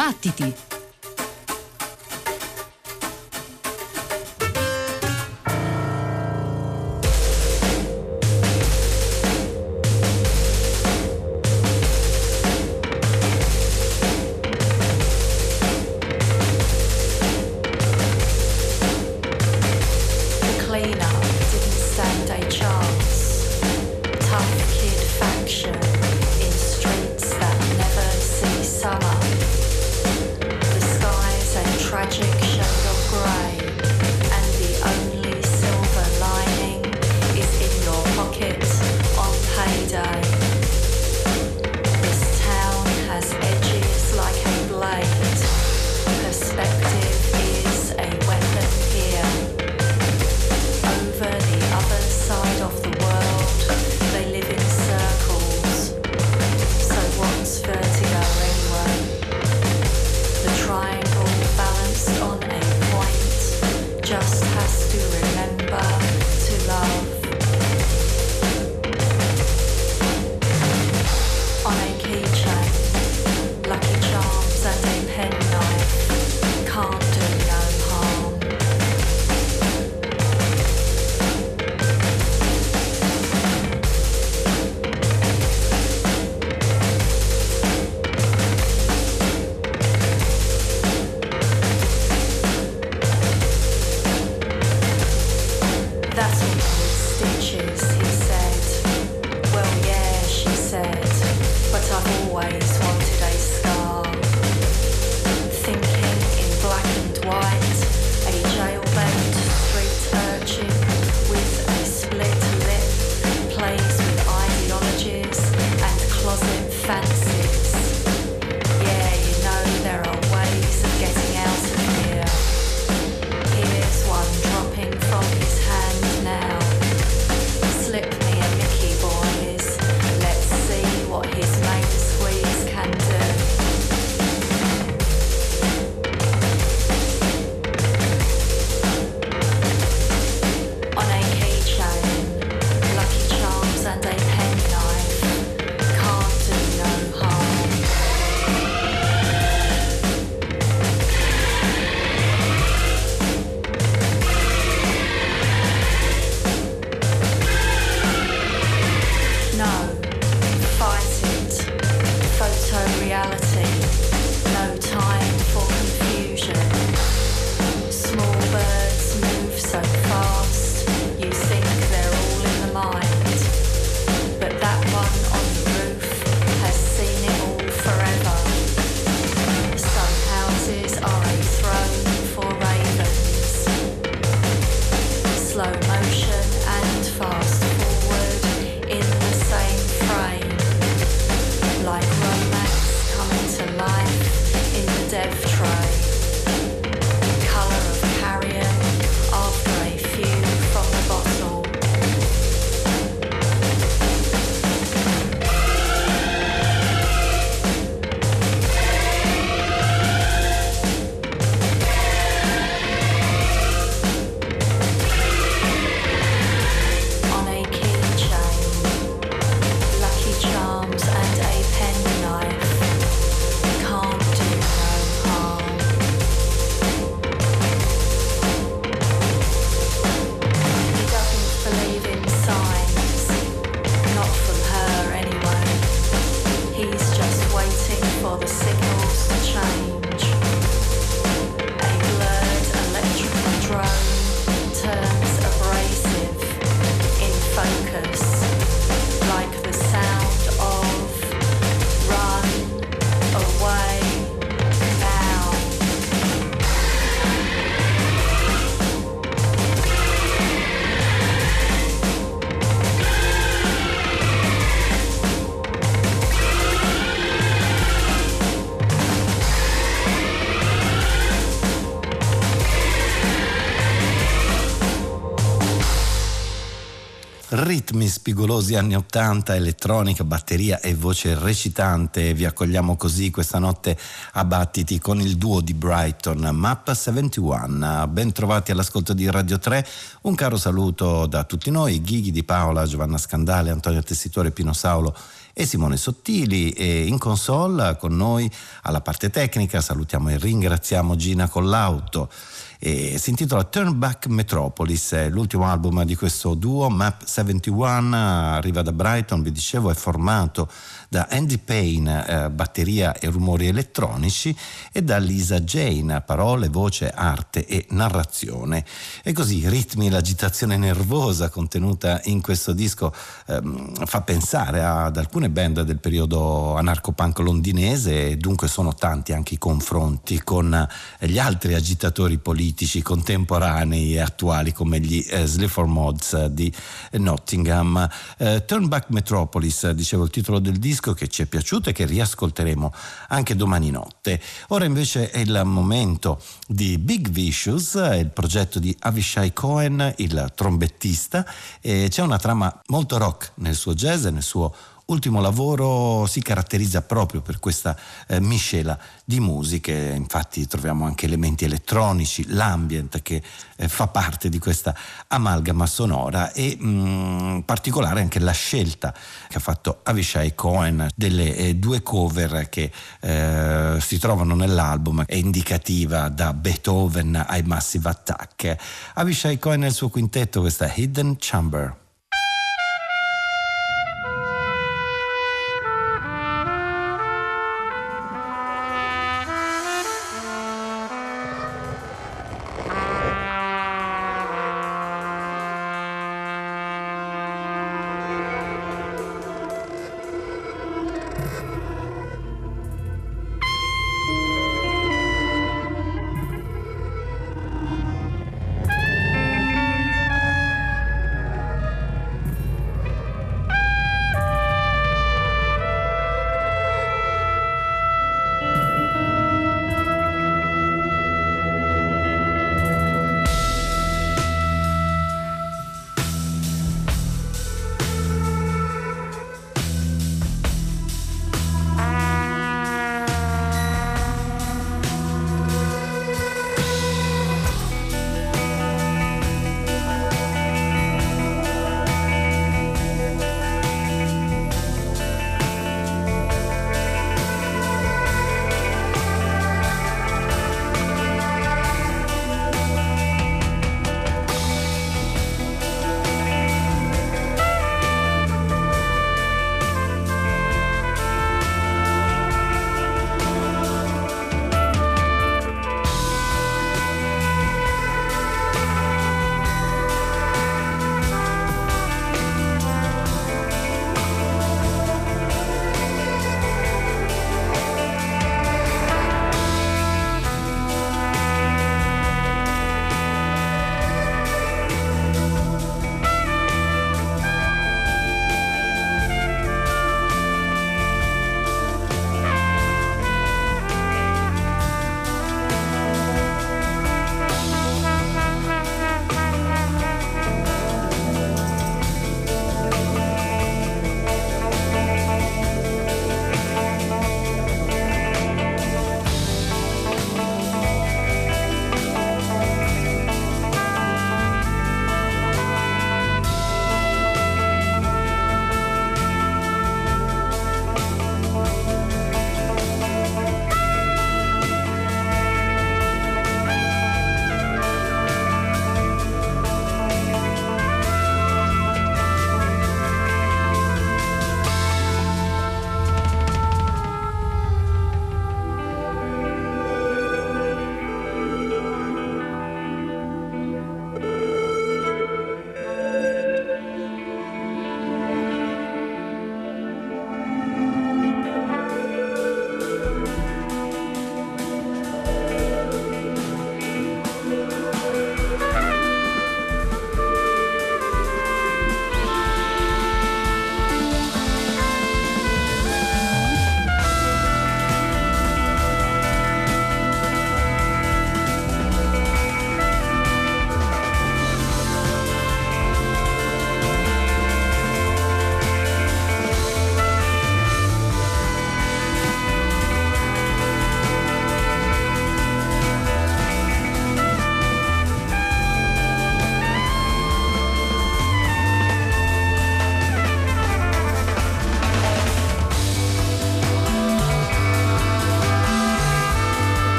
Battiti! Ritmi spigolosi anni 80, elettronica, batteria e voce recitante. Vi accogliamo così questa notte a battiti con il duo di Brighton, Map 71. Ben trovati all'ascolto di Radio 3. Un caro saluto da tutti noi, Ghighi di Paola, Giovanna Scandale, Antonio Tessitore, Pino Saulo e Simone Sottili e in console con noi alla parte tecnica salutiamo e ringraziamo Gina Collauto e si intitola Turn Back Metropolis, è l'ultimo album di questo duo, Map 71, arriva da Brighton, vi dicevo, è formato da Andy Payne, eh, batteria e rumori elettronici, e da Lisa Jane, parole, voce, arte e narrazione. E così ritmi, l'agitazione nervosa contenuta in questo disco ehm, fa pensare ad alcune band del periodo anarco-punk londinese e dunque sono tanti anche i confronti con gli altri agitatori politici contemporanei e attuali come gli eh, Sleaford Mods di Nottingham. Eh, Turn Back Metropolis, dicevo il titolo del disco, che ci è piaciuto e che riascolteremo anche domani notte. Ora invece è il momento di Big Vicious, il progetto di Avishai Cohen, il trombettista. E c'è una trama molto rock nel suo jazz e nel suo ultimo lavoro si caratterizza proprio per questa eh, miscela di musiche, infatti troviamo anche elementi elettronici, l'ambient che eh, fa parte di questa amalgama sonora e mh, mm, particolare anche la scelta che ha fatto Avishai Cohen delle eh, due cover che eh, si trovano nell'album è indicativa da Beethoven ai Massive Attack. Avishai Cohen il suo quintetto questa Hidden Chamber.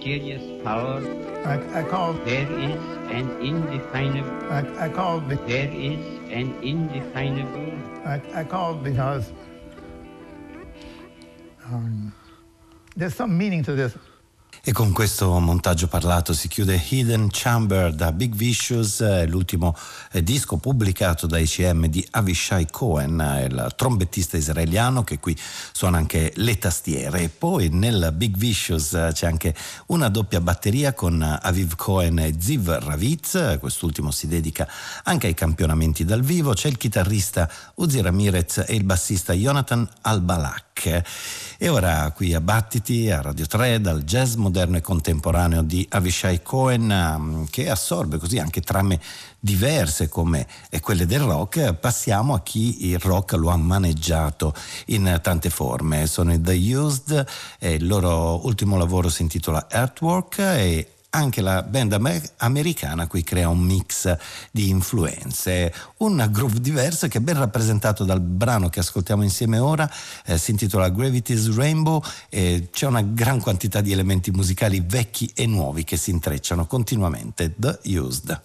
Mysterious power. I, I called. There is an indefinable. I, I called. Be, There is an indefinable. I, I called because um, there's some meaning to this. E con questo montaggio parlato si chiude Hidden Chamber da Big Vicious, eh, l'ultimo eh, disco pubblicato da ICM di Avishai Cohen, eh, il trombettista israeliano che qui suona anche le tastiere. E poi nel Big Vicious c'è anche una doppia batteria con Aviv Cohen e Ziv Ravitz, quest'ultimo si dedica anche ai campionamenti dal vivo, c'è il chitarrista Uzi Ramirez e il bassista Jonathan Al-Balak. E ora qui a Battiti, a Radio 3, dal jazz moderno e contemporaneo di Avishai Cohen, um, che assorbe così anche trame diverse come quelle del rock, passiamo a chi il rock lo ha maneggiato in tante forme. Sono i The Used, il loro ultimo lavoro si intitola Earthwork e anche la band americana qui crea un mix di influenze, un groove diverso che è ben rappresentato dal brano che ascoltiamo insieme ora, eh, si intitola Gravity's Rainbow e c'è una gran quantità di elementi musicali vecchi e nuovi che si intrecciano continuamente. The Used.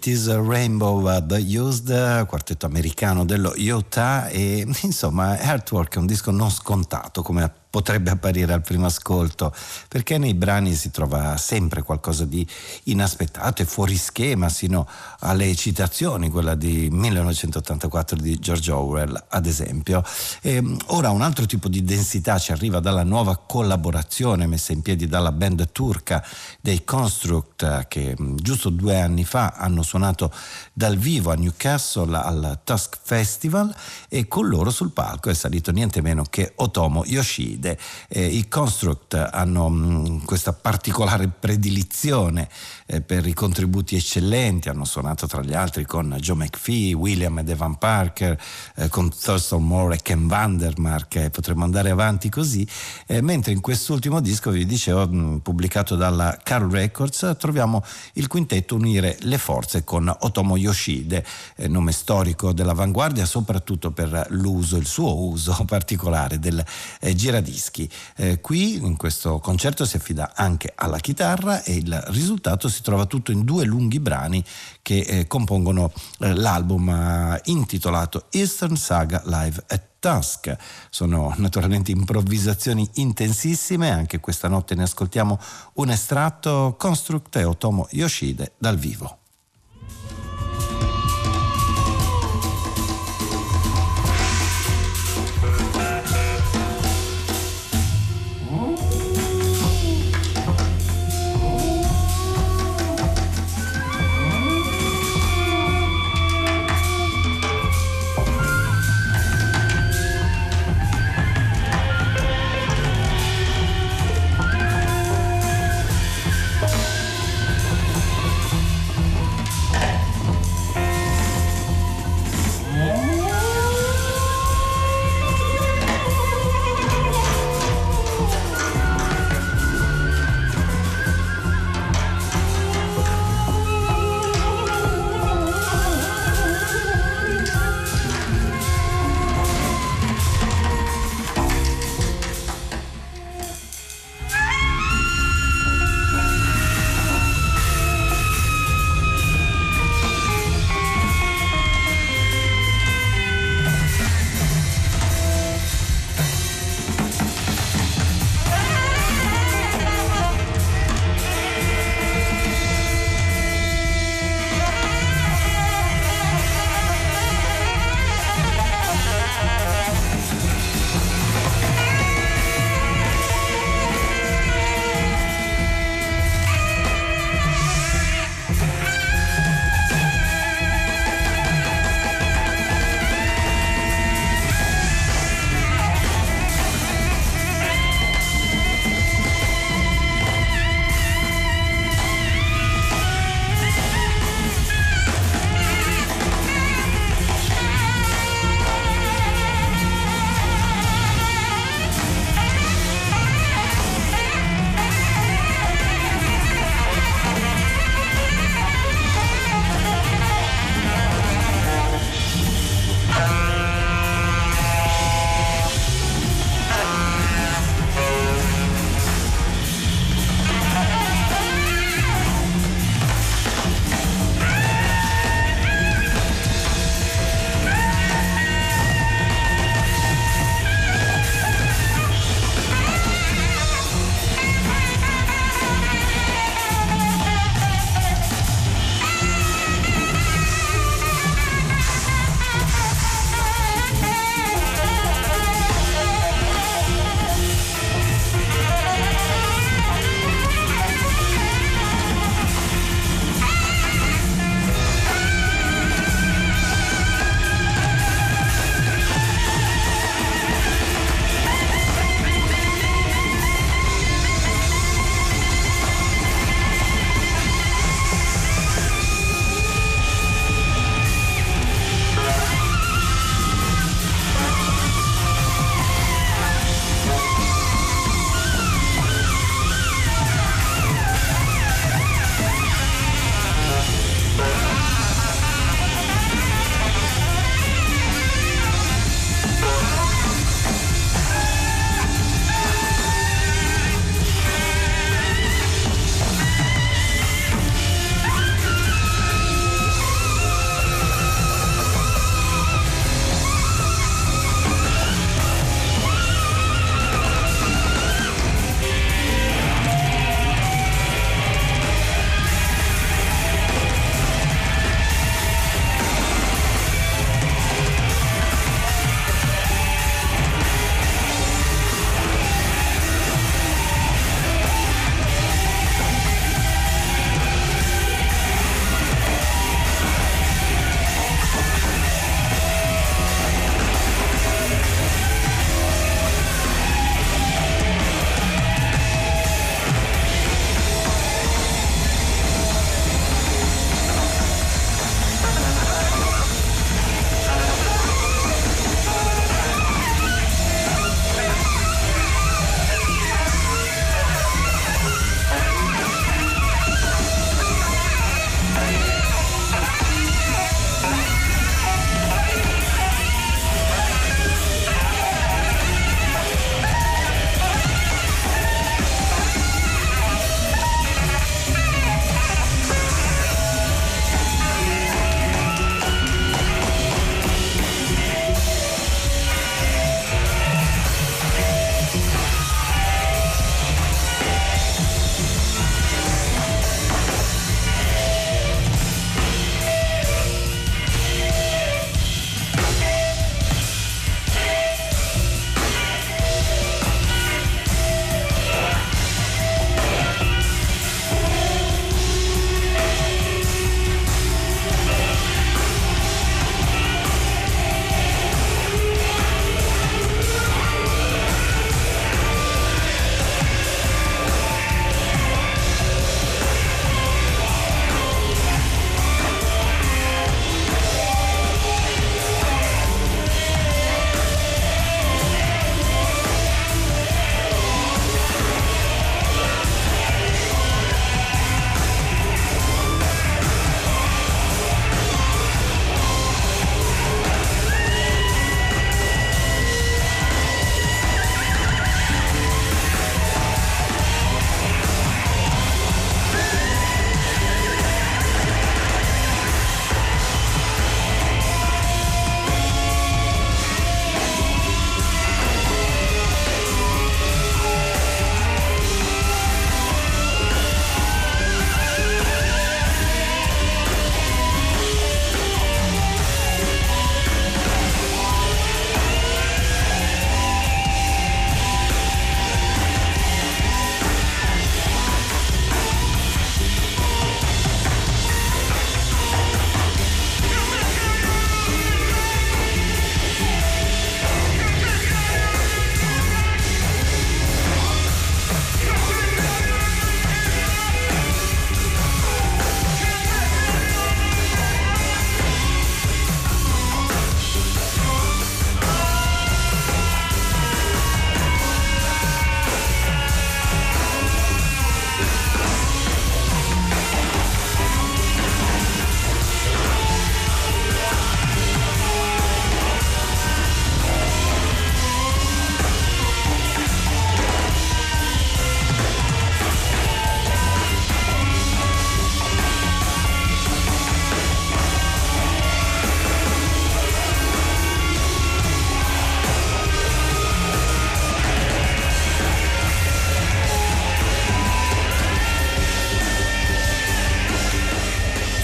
Gravity's Rainbow The Used, quartetto americano dello Utah e insomma Artwork è un disco non scontato come potrebbe apparire al primo ascolto, perché nei brani si trova sempre qualcosa di inaspettato e fuori schema, sino alle citazioni, quella di 1984 di George Orwell, ad esempio. E ora un altro tipo di densità ci arriva dalla nuova collaborazione messa in piedi dalla band turca dei Construct, che giusto due anni fa hanno suonato dal vivo a Newcastle al Tusk Festival e con loro sul palco è salito niente meno che Otomo Yoshida sfide. Eh, I Construct hanno mh, mm, questa particolare predilizione eh, per i contributi eccellenti, hanno suonato tra gli altri con Joe McPhee, William ed Evan Parker, eh, con Thurston Moore e Ken Vandermark, e potremmo andare avanti così, eh, mentre in quest'ultimo disco, vi dicevo, mh, mm, pubblicato dalla Carl Records, troviamo il quintetto unire le forze con Otomo Yoshide, eh, nome storico dell'avanguardia, soprattutto per l'uso, il suo uso particolare del eh, giradischi dischi. Eh, qui in questo concerto si affida anche alla chitarra e il risultato si trova tutto in due lunghi brani che eh, compongono eh, l'album eh, intitolato Eastern Saga Live at Tusk. Sono naturalmente improvvisazioni intensissime, anche questa notte ne ascoltiamo un estratto Construct e Otomo Yoshide dal vivo.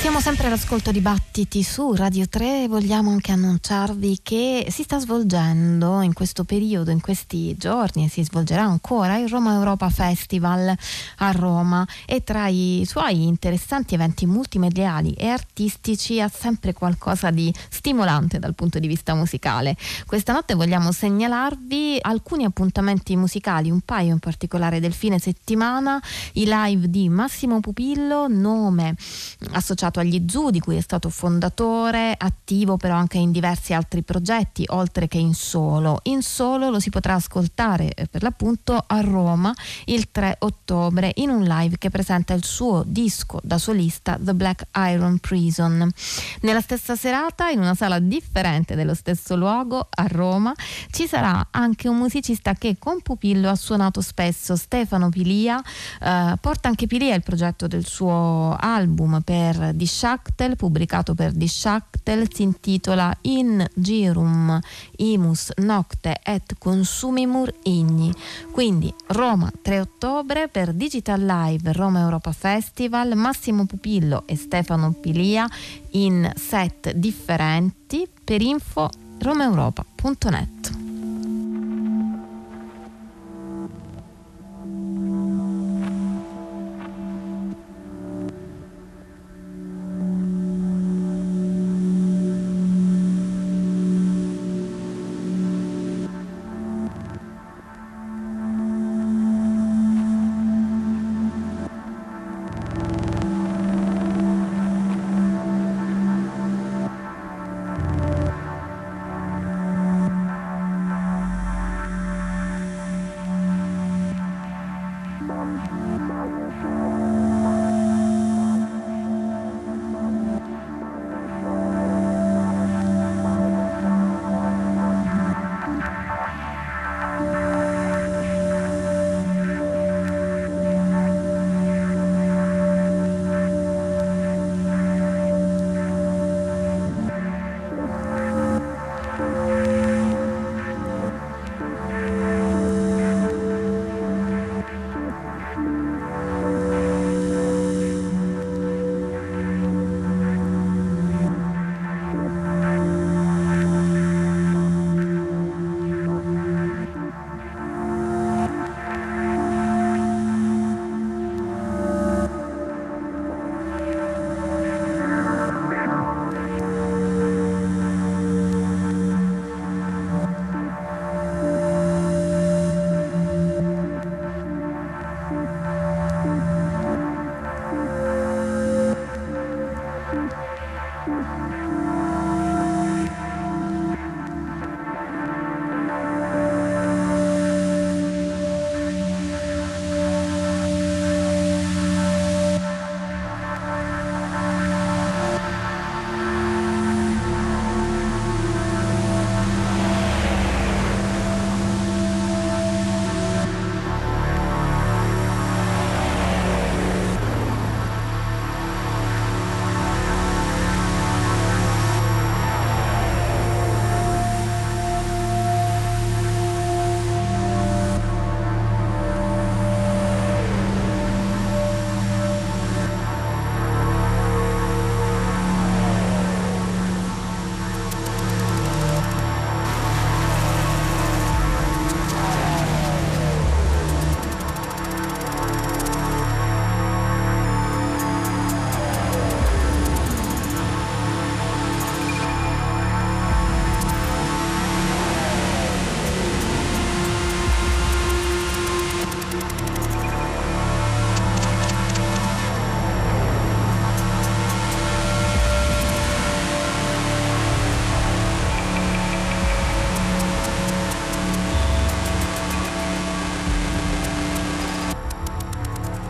Siamo sempre all'ascolto di Battiti su Radio 3 vogliamo anche annunciarvi che si sta svolgendo in questo periodo, in questi giorni e si svolgerà ancora il Roma Europa Festival a Roma e tra i suoi interessanti eventi multimediali e artistici ha sempre qualcosa di stimolante dal punto di vista musicale. Questa notte vogliamo segnalarvi alcuni appuntamenti musicali, un paio in particolare del fine settimana, i live di Massimo Pupillo, nome associato associato agli Zoo, di cui è stato fondatore, attivo però anche in diversi altri progetti, oltre che in solo. In solo lo si potrà ascoltare eh, per l'appunto a Roma il 3 ottobre in un live che presenta il suo disco da solista The Black Iron Prison. Nella stessa serata, in una sala differente dello stesso luogo, a Roma, ci sarà anche un musicista che con Pupillo ha suonato spesso, Stefano Pilia. Eh, porta anche Pilia il progetto del suo album per di Schachtel, pubblicato per di Schachtel, si intitola In Girum Imus Nocte et Consumimur Igni. Quindi Roma 3 ottobre per Digital Live Roma Europa Festival, Massimo Pupillo e Stefano Pilia in set differenti per info romaeuropa.net.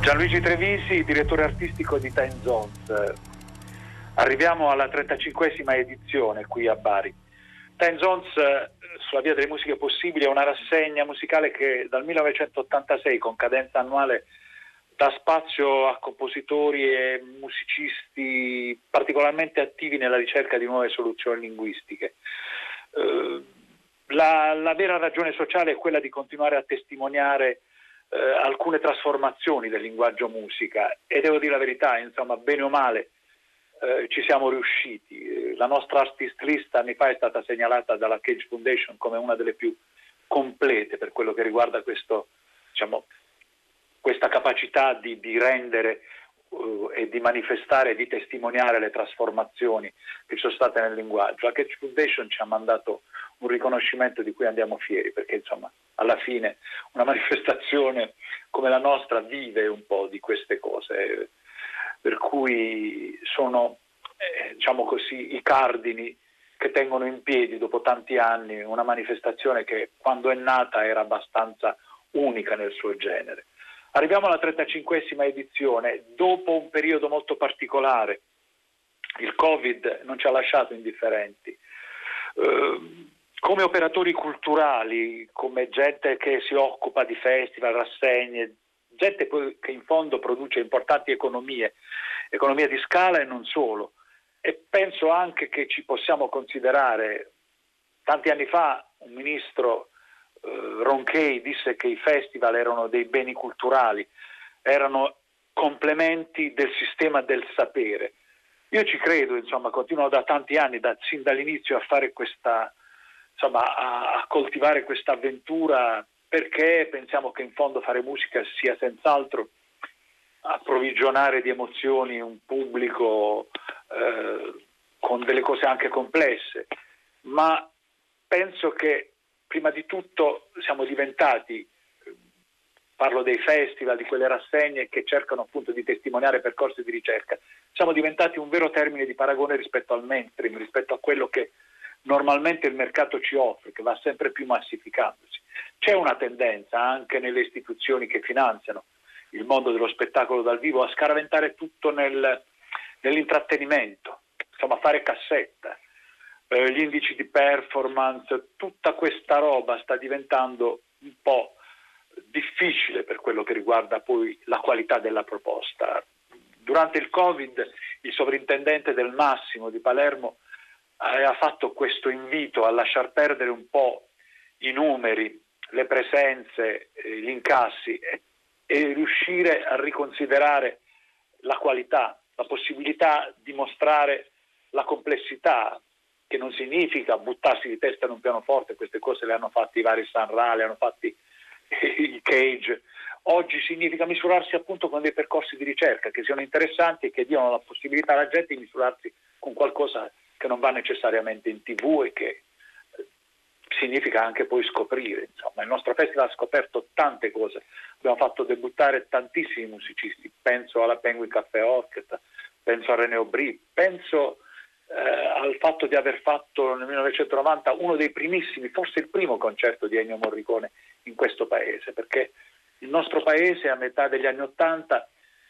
Gianluigi Trevisi, direttore artistico di Time Zones. Arriviamo alla 35esima edizione qui a Bari. Time Zones eh, sulla via delle musiche possibili è una rassegna musicale che dal 1986 con cadenza annuale dà spazio a compositori e musicisti particolarmente attivi nella ricerca di nuove soluzioni linguistiche. Eh, la, la vera ragione sociale è quella di continuare a testimoniare eh, alcune trasformazioni del linguaggio musica e devo dire la verità, insomma, bene o male, eh, ci siamo riusciti. La nostra artist list anni fa è stata segnalata dalla Cage Foundation come una delle più complete per quello che riguarda questo, diciamo, questa capacità di, di rendere uh, e di manifestare e di testimoniare le trasformazioni che ci sono state nel linguaggio. La Catch Foundation ci ha mandato un riconoscimento di cui andiamo fieri, perché insomma alla fine una manifestazione come la nostra vive un po' di queste cose, per cui sono eh, diciamo così, i cardini che tengono in piedi dopo tanti anni una manifestazione che quando è nata era abbastanza unica nel suo genere. Arriviamo alla 35esima edizione, dopo un periodo molto particolare. Il Covid non ci ha lasciato indifferenti. Uh, come operatori culturali, come gente che si occupa di festival, rassegne, gente che in fondo produce importanti economie, economia di scala e non solo. E penso anche che ci possiamo considerare, tanti anni fa un ministro eh, Ronchey disse che i festival erano dei beni culturali, erano complementi del sistema del sapere. Io ci credo, insomma, continuo da tanti anni, da, sin dall'inizio a fare questa, insomma, a, a coltivare questa avventura perché pensiamo che in fondo fare musica sia senz'altro approvvigionare di emozioni un pubblico eh, con delle cose anche complesse, ma penso che prima di tutto siamo diventati, parlo dei festival, di quelle rassegne che cercano appunto di testimoniare percorsi di ricerca, siamo diventati un vero termine di paragone rispetto al mainstream, rispetto a quello che normalmente il mercato ci offre, che va sempre più massificandosi. C'è una tendenza anche nelle istituzioni che finanziano il mondo dello spettacolo dal vivo a scaraventare tutto nel, nell'intrattenimento, insomma fare cassetta eh, gli indici di performance, tutta questa roba sta diventando un po' difficile per quello che riguarda poi la qualità della proposta. Durante il Covid il sovrintendente del Massimo di Palermo aveva fatto questo invito a lasciar perdere un po' i numeri, le presenze, gli incassi e, e riuscire a riconsiderare la qualità, la possibilità di mostrare la complessità, che non significa buttarsi di testa in un pianoforte, queste cose le hanno fatte i vari San Ra, le hanno fatti i Cage. Oggi significa misurarsi appunto con dei percorsi di ricerca che siano interessanti e che diano la possibilità alla gente di misurarsi con qualcosa che non va necessariamente in tv e che eh, significa anche poi scoprire. Insomma, il nostro festival ha scoperto tante cose, abbiamo fatto debuttare tantissimi musicisti, penso alla Penguin Caffè Orchestra, penso a René Aubry, penso eh, al fatto di aver fatto nel 1990 uno dei primissimi, forse il primo concerto di Ennio Morricone in questo paese, perché il nostro paese a metà degli anni Ottanta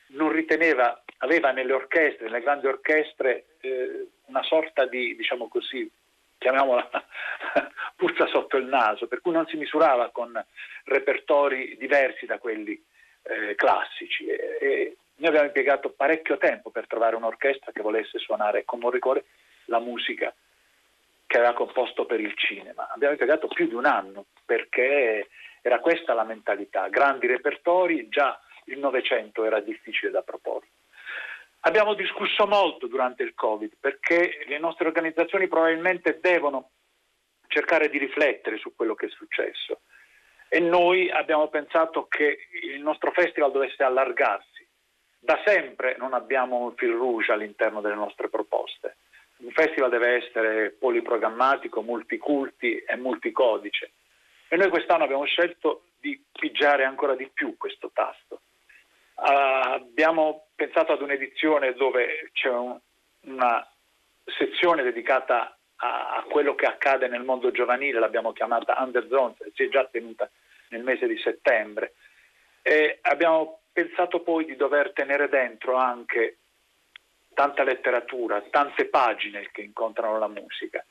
non riteneva, aveva nelle orchestre, nelle grandi orchestre, eh, una sorta di, diciamo così, chiamiamola puzza sotto il naso, per cui non si misurava con repertori diversi da quelli eh, classici. E, e noi abbiamo impiegato parecchio tempo per trovare un'orchestra che volesse suonare con Morricone la musica che aveva composto per il cinema. Abbiamo impiegato più di un anno perché era questa la mentalità. Grandi repertori, già il Novecento era difficile da proporre. Abbiamo discusso molto durante il Covid perché le nostre organizzazioni probabilmente devono cercare di riflettere su quello che è successo e noi abbiamo pensato che il nostro festival dovesse allargarsi da sempre non abbiamo un fil rouge all'interno delle nostre proposte. Un festival deve essere poliprogrammatico, multiculti e multicodice. E noi quest'anno abbiamo scelto di pigiare ancora di più questo tasto. Uh, abbiamo pensato ad un'edizione dove c'è un, una sezione dedicata a, a, quello che accade nel mondo giovanile, l'abbiamo chiamata Under si è già tenuta nel mese di settembre. E abbiamo pensato poi di dover tenere dentro anche tanta letteratura, tante pagine che incontrano la musica,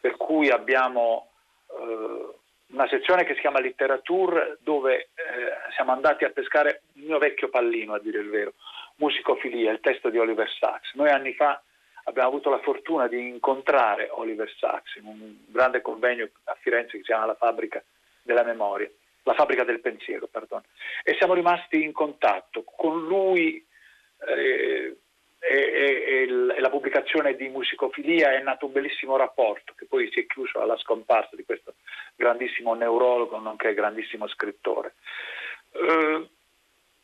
per cui abbiamo eh, una sezione che si chiama Literature dove eh, siamo andati a pescare il mio vecchio pallino, a dire il vero, Musicofilia, il testo di Oliver Sacks. Noi anni fa abbiamo avuto la fortuna di incontrare Oliver Sacks in un grande convegno a Firenze che si chiama La fabbrica della memoria la fabbrica del pensiero, perdono. e siamo rimasti in contatto. Con lui eh, e, e, e, la pubblicazione di Musicofilia è nato un bellissimo rapporto che poi si è chiuso alla scomparsa di questo grandissimo neurologo, nonché grandissimo scrittore. Eh,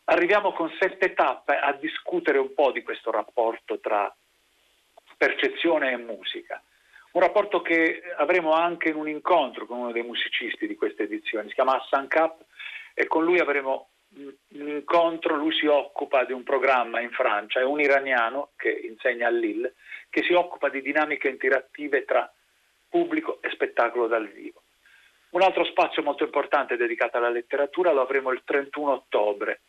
arriviamo con sette tappe a discutere un po' di questo rapporto tra percezione e musica. Un rapporto che avremo anche in un incontro con uno dei musicisti di questa edizione, si chiama Hassan Cap e con lui avremo incontro, lui si occupa di un programma in Francia, è un iraniano che insegna a Lille, che si occupa di dinamiche interattive tra pubblico e spettacolo dal vivo. Un altro spazio molto importante dedicato alla letteratura lo avremo il 31 ottobre.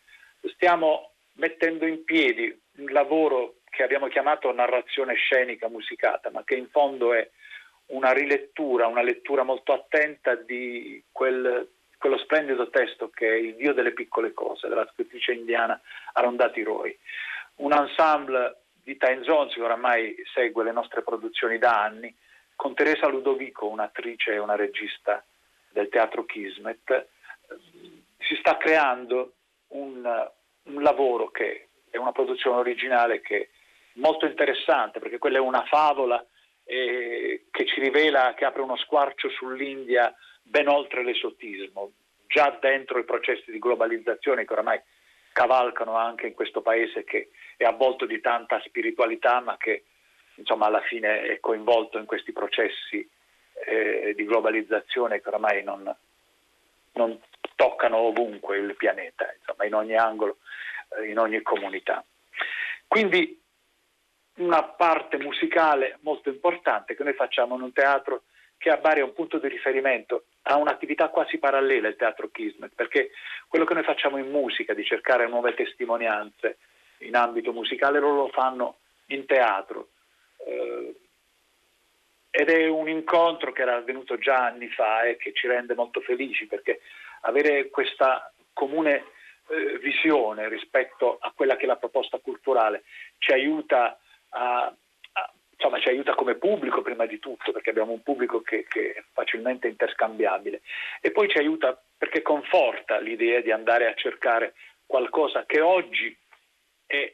Stiamo mettendo in piedi un lavoro che abbiamo chiamato narrazione scenica musicata, ma che in fondo è una rilettura, una lettura molto attenta di quel quello splendido testo che è Il Dio delle piccole cose, della scrittrice indiana Arondati Roy. Un ensemble di Time Zones che oramai segue le nostre produzioni da anni, con Teresa Ludovico, un'attrice e una regista del teatro Kismet, si sta creando un, un lavoro che è una produzione originale che è molto interessante perché quella è una favola eh, che ci rivela, che apre uno squarcio sull'India ben oltre l'esotismo, già dentro i processi di globalizzazione che oramai cavalcano anche in questo paese che è avvolto di tanta spiritualità ma che insomma alla fine è coinvolto in questi processi eh, di globalizzazione che oramai non, non, toccano ovunque il pianeta, insomma in ogni angolo, eh, in ogni comunità. Quindi una parte musicale molto importante che noi facciamo in un teatro che a Bari è un punto di riferimento, ha un'attività quasi parallela il teatro Kismet, perché quello che noi facciamo in musica, di cercare nuove testimonianze in ambito musicale, loro lo fanno in teatro. Eh, ed è un incontro che era avvenuto già anni fa e che ci rende molto felici perché avere questa comune eh, visione rispetto a quella che è la proposta culturale ci aiuta a insomma, ci aiuta come pubblico prima di tutto, perché abbiamo un pubblico che, che, è facilmente interscambiabile, e poi ci aiuta perché conforta l'idea di andare a cercare qualcosa che oggi è,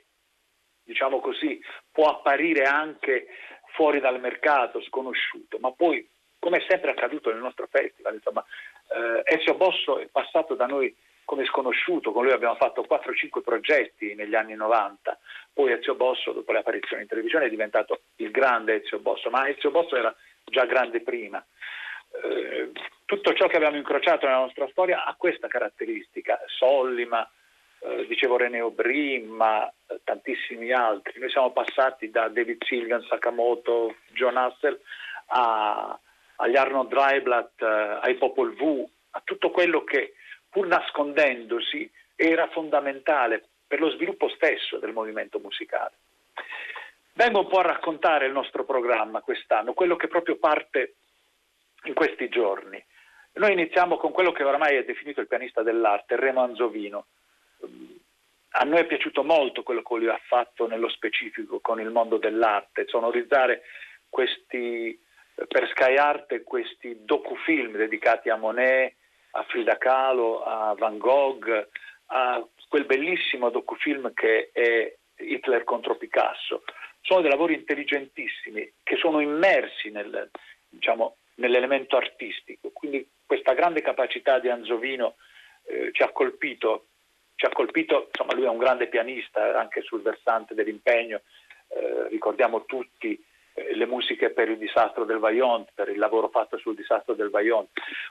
diciamo così, può apparire anche fuori dal mercato, sconosciuto, ma poi, come è sempre accaduto nel nostro festival, insomma, eh, Ezio Bosso è passato da noi come sconosciuto, con lui abbiamo fatto 4-5 progetti negli anni 90, poi Ezio Bosso dopo le apparizioni in televisione è diventato il grande Ezio Bosso, ma Ezio Bosso era già grande prima. Eh, tutto ciò che abbiamo incrociato nella nostra storia ha questa caratteristica, Sollima, eh, dicevo René Obrin, ma eh, tantissimi altri. Noi siamo passati da David Silgan, Sakamoto, John Hassel a, agli Arnold Dreiblatt, eh, ai Popol Vuh, a tutto quello che pur nascondendosi, era fondamentale per lo sviluppo stesso del movimento musicale. Vengo un po' a raccontare il nostro programma quest'anno, quello che proprio parte in questi giorni. Noi iniziamo con quello che oramai è definito il pianista dell'arte, Remo Anzovino. A noi è piaciuto molto quello che lui ha fatto nello specifico con il mondo dell'arte, sonorizzare questi, per Sky Art questi docufilm dedicati a Monet, a Frida Kahlo, a Van Gogh, a quel bellissimo docufilm che è Hitler contro Picasso. Sono dei lavori intelligentissimi che sono immersi nel, diciamo, nell'elemento artistico. Quindi questa grande capacità di Anzovino eh, ci ha colpito, ci ha colpito, insomma lui è un grande pianista anche sul versante dell'impegno, eh, ricordiamo tutti eh, le musiche per il disastro del Vaillant, per il lavoro fatto sul disastro del Vaillant.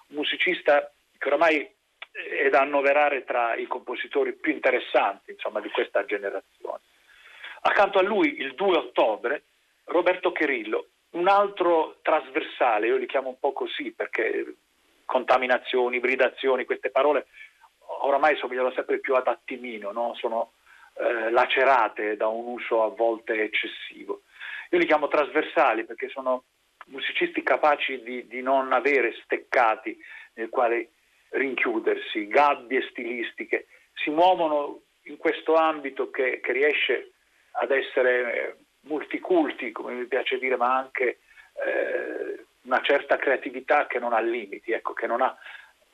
Un musicista che oramai è da annoverare tra i compositori più interessanti insomma, di questa generazione. Accanto a lui, il 2 ottobre, Roberto Cherillo, un altro trasversale, io li chiamo un po' così perché contaminazioni, ibridazioni, queste parole oramai somigliano sempre più ad attimino, no? sono eh, lacerate da un uso a volte eccessivo. Io li chiamo trasversali perché sono musicisti capaci di, di non avere steccati nel quale rinchiudersi, gabbie stilistiche, si muovono in questo ambito che, che riesce ad essere eh, multiculti, come mi piace dire, ma anche eh, una certa creatività che non ha limiti, ecco, che non ha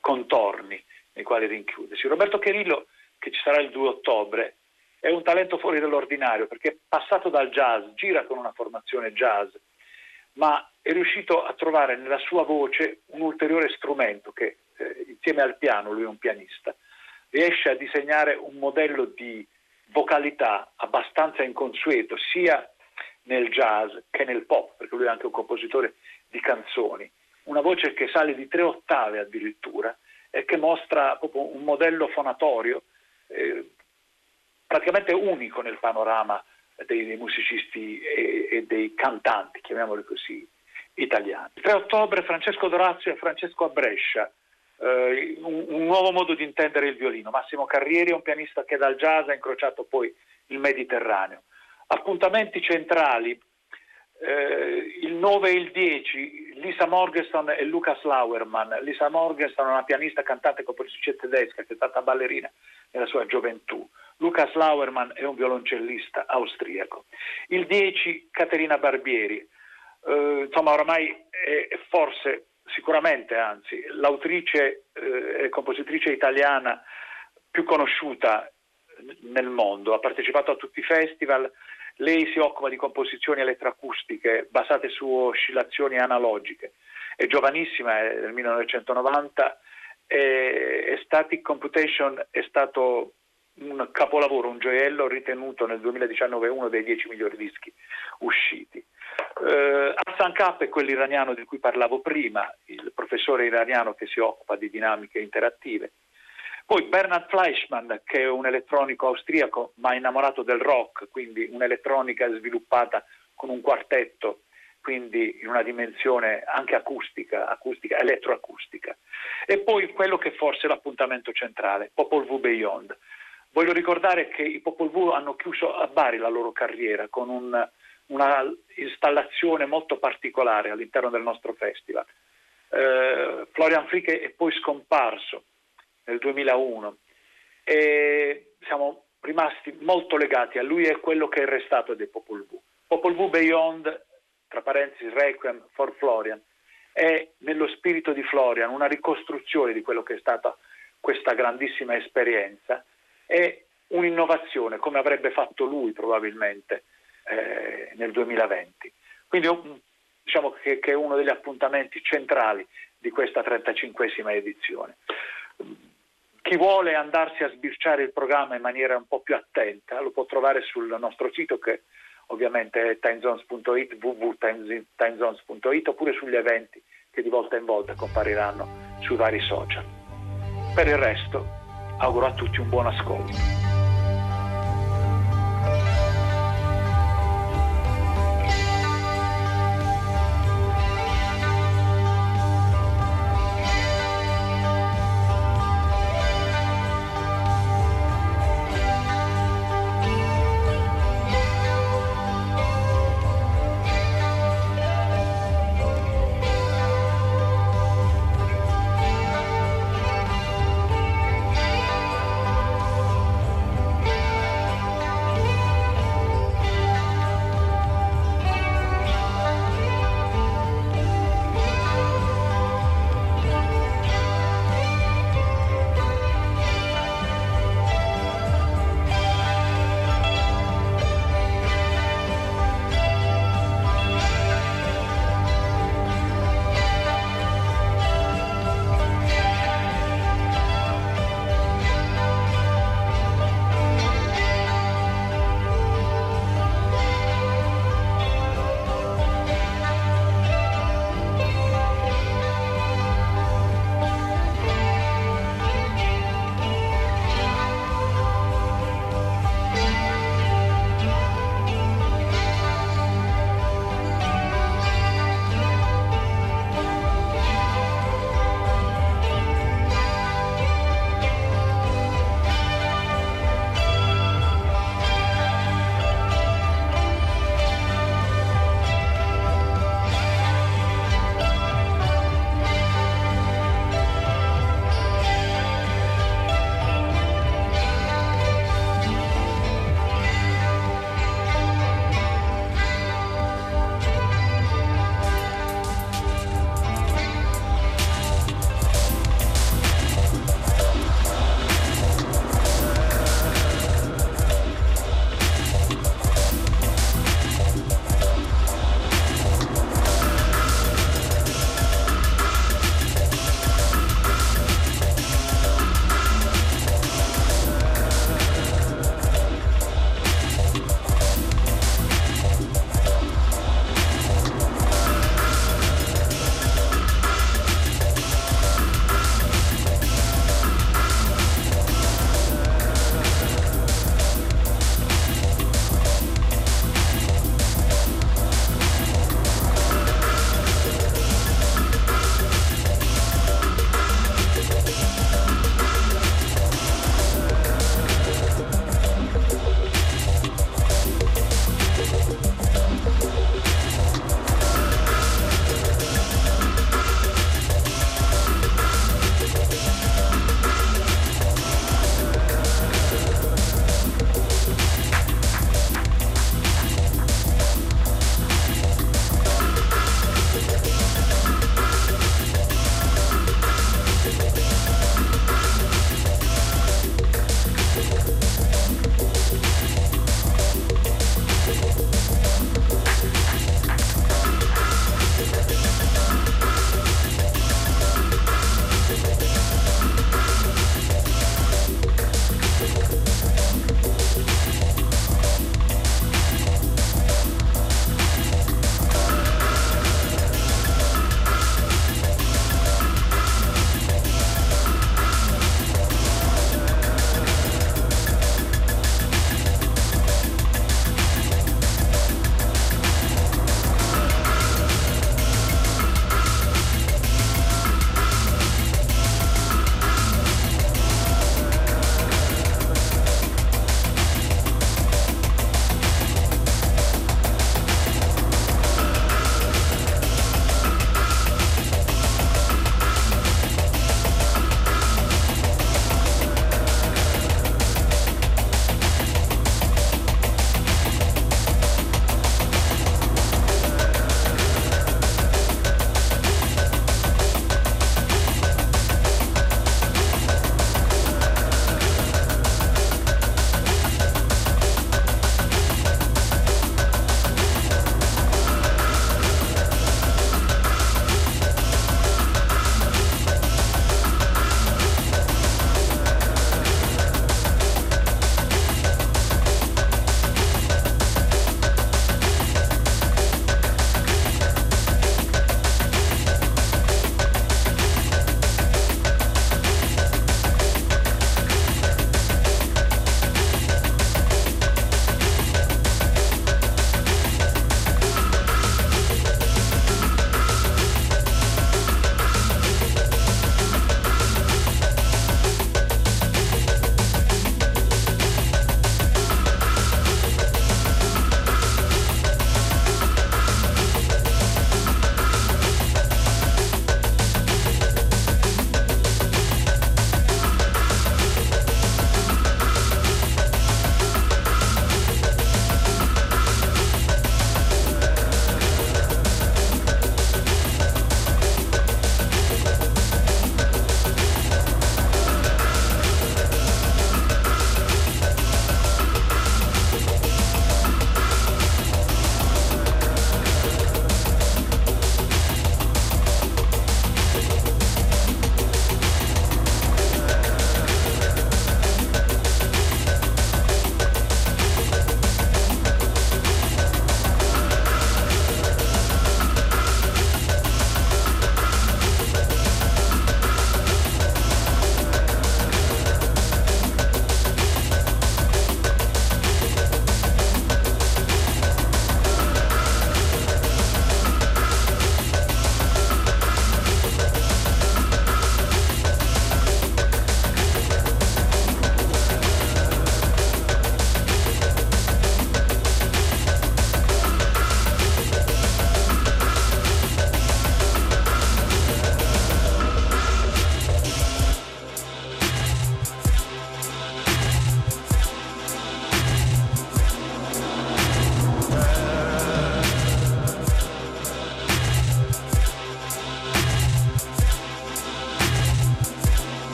contorni nei quali rinchiudersi. Roberto Cherillo, che ci sarà il 2 ottobre, è un talento fuori dall'ordinario perché è passato dal jazz, gira con una formazione jazz, ma è riuscito a trovare nella sua voce un ulteriore strumento che eh, insieme al piano, lui è un pianista, riesce a disegnare un modello di vocalità abbastanza inconsueto sia nel jazz che nel pop, perché lui è anche un compositore di canzoni, una voce che sale di tre ottave addirittura e che mostra proprio un modello fonatorio eh, praticamente unico nel panorama dei, dei musicisti e, e, dei cantanti, chiamiamoli così, italiani. Il 3 ottobre Francesco Dorazio e Francesco a Brescia, eh, un, un, nuovo modo di intendere il violino. Massimo Carrieri è un pianista che dal jazz ha incrociato poi il Mediterraneo. Appuntamenti centrali, eh, il 9 e il 10, Lisa Morgenstern e Lucas Lauerman. Lisa Morgenstern è una pianista, cantante e compositrice tedesca che è stata ballerina nella sua gioventù. Lucas Lauerman è un violoncellista austriaco. Il 10 Caterina Barbieri, eh, insomma oramai è forse sicuramente anzi l'autrice eh, e compositrice italiana più conosciuta nel mondo, ha partecipato a tutti i festival, lei si occupa di composizioni elettroacustiche basate su oscillazioni analogiche, è giovanissima, è del 1990 e Static Computation è stato un capolavoro, un gioiello ritenuto nel 2019 uno dei dieci migliori dischi usciti. Uh, Hassan Kapp è quell'iraniano di cui parlavo prima, il professore iraniano che si occupa di dinamiche interattive. Poi Bernard Fleischmann, che è un elettronico austriaco ma innamorato del rock, quindi un'elettronica sviluppata con un quartetto, quindi in una dimensione anche acustica, acustica elettroacustica. E poi quello che forse è l'appuntamento centrale, Popol Vuh Beyond. Voglio ricordare che i Popol Vuh hanno chiuso a Bari la loro carriera con un, una installazione molto particolare all'interno del nostro festival. Eh, Florian Fricke è poi scomparso nel 2001 e siamo rimasti molto legati a lui e quello che è restato dei Popol Vuh. Popol Vuh Beyond, tra parentesi Requiem for Florian, è nello spirito di Florian una ricostruzione di quello che è stata questa grandissima esperienza è un'innovazione, come avrebbe fatto lui probabilmente eh, nel 2020. Quindi diciamo che, che, è uno degli appuntamenti centrali di questa 35esima edizione. Chi vuole andarsi a sbirciare il programma in maniera un po' più attenta lo può trovare sul nostro sito che ovviamente è timezones.it, www.timezones.it oppure sugli eventi che di volta in volta compariranno sui vari social. Per il resto auguro a tutti un buon ascolto.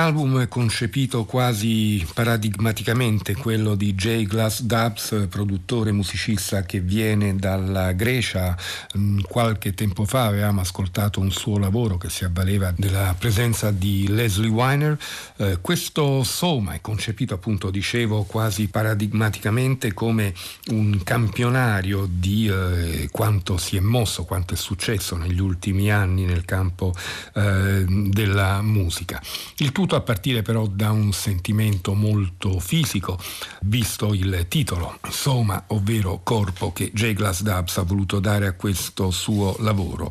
Album concepito quasi paradigmaticamente, quello di J. Glass Dubs, produttore musicista che viene dalla Grecia. Mm, qualche tempo fa avevamo ascoltato un suo lavoro che si avvaleva della presenza di Leslie Weiner. Eh, questo Soma è concepito appunto, dicevo, quasi paradigmaticamente come un campionario di eh, quanto si è mosso, quanto è successo negli ultimi anni nel campo eh, della musica. Il tutto a partire però da un sentimento molto fisico, visto il titolo, Soma, ovvero corpo che J. Glass Dubs ha voluto dare a questo suo lavoro.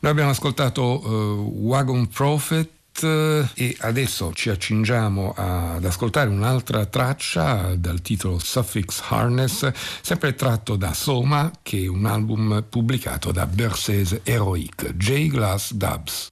Noi abbiamo ascoltato uh, Wagon Prophet e adesso ci accingiamo ad ascoltare un'altra traccia dal titolo Suffix Harness, sempre tratto da Soma, che è un album pubblicato da Bercese Heroic, J. Glass Dubs.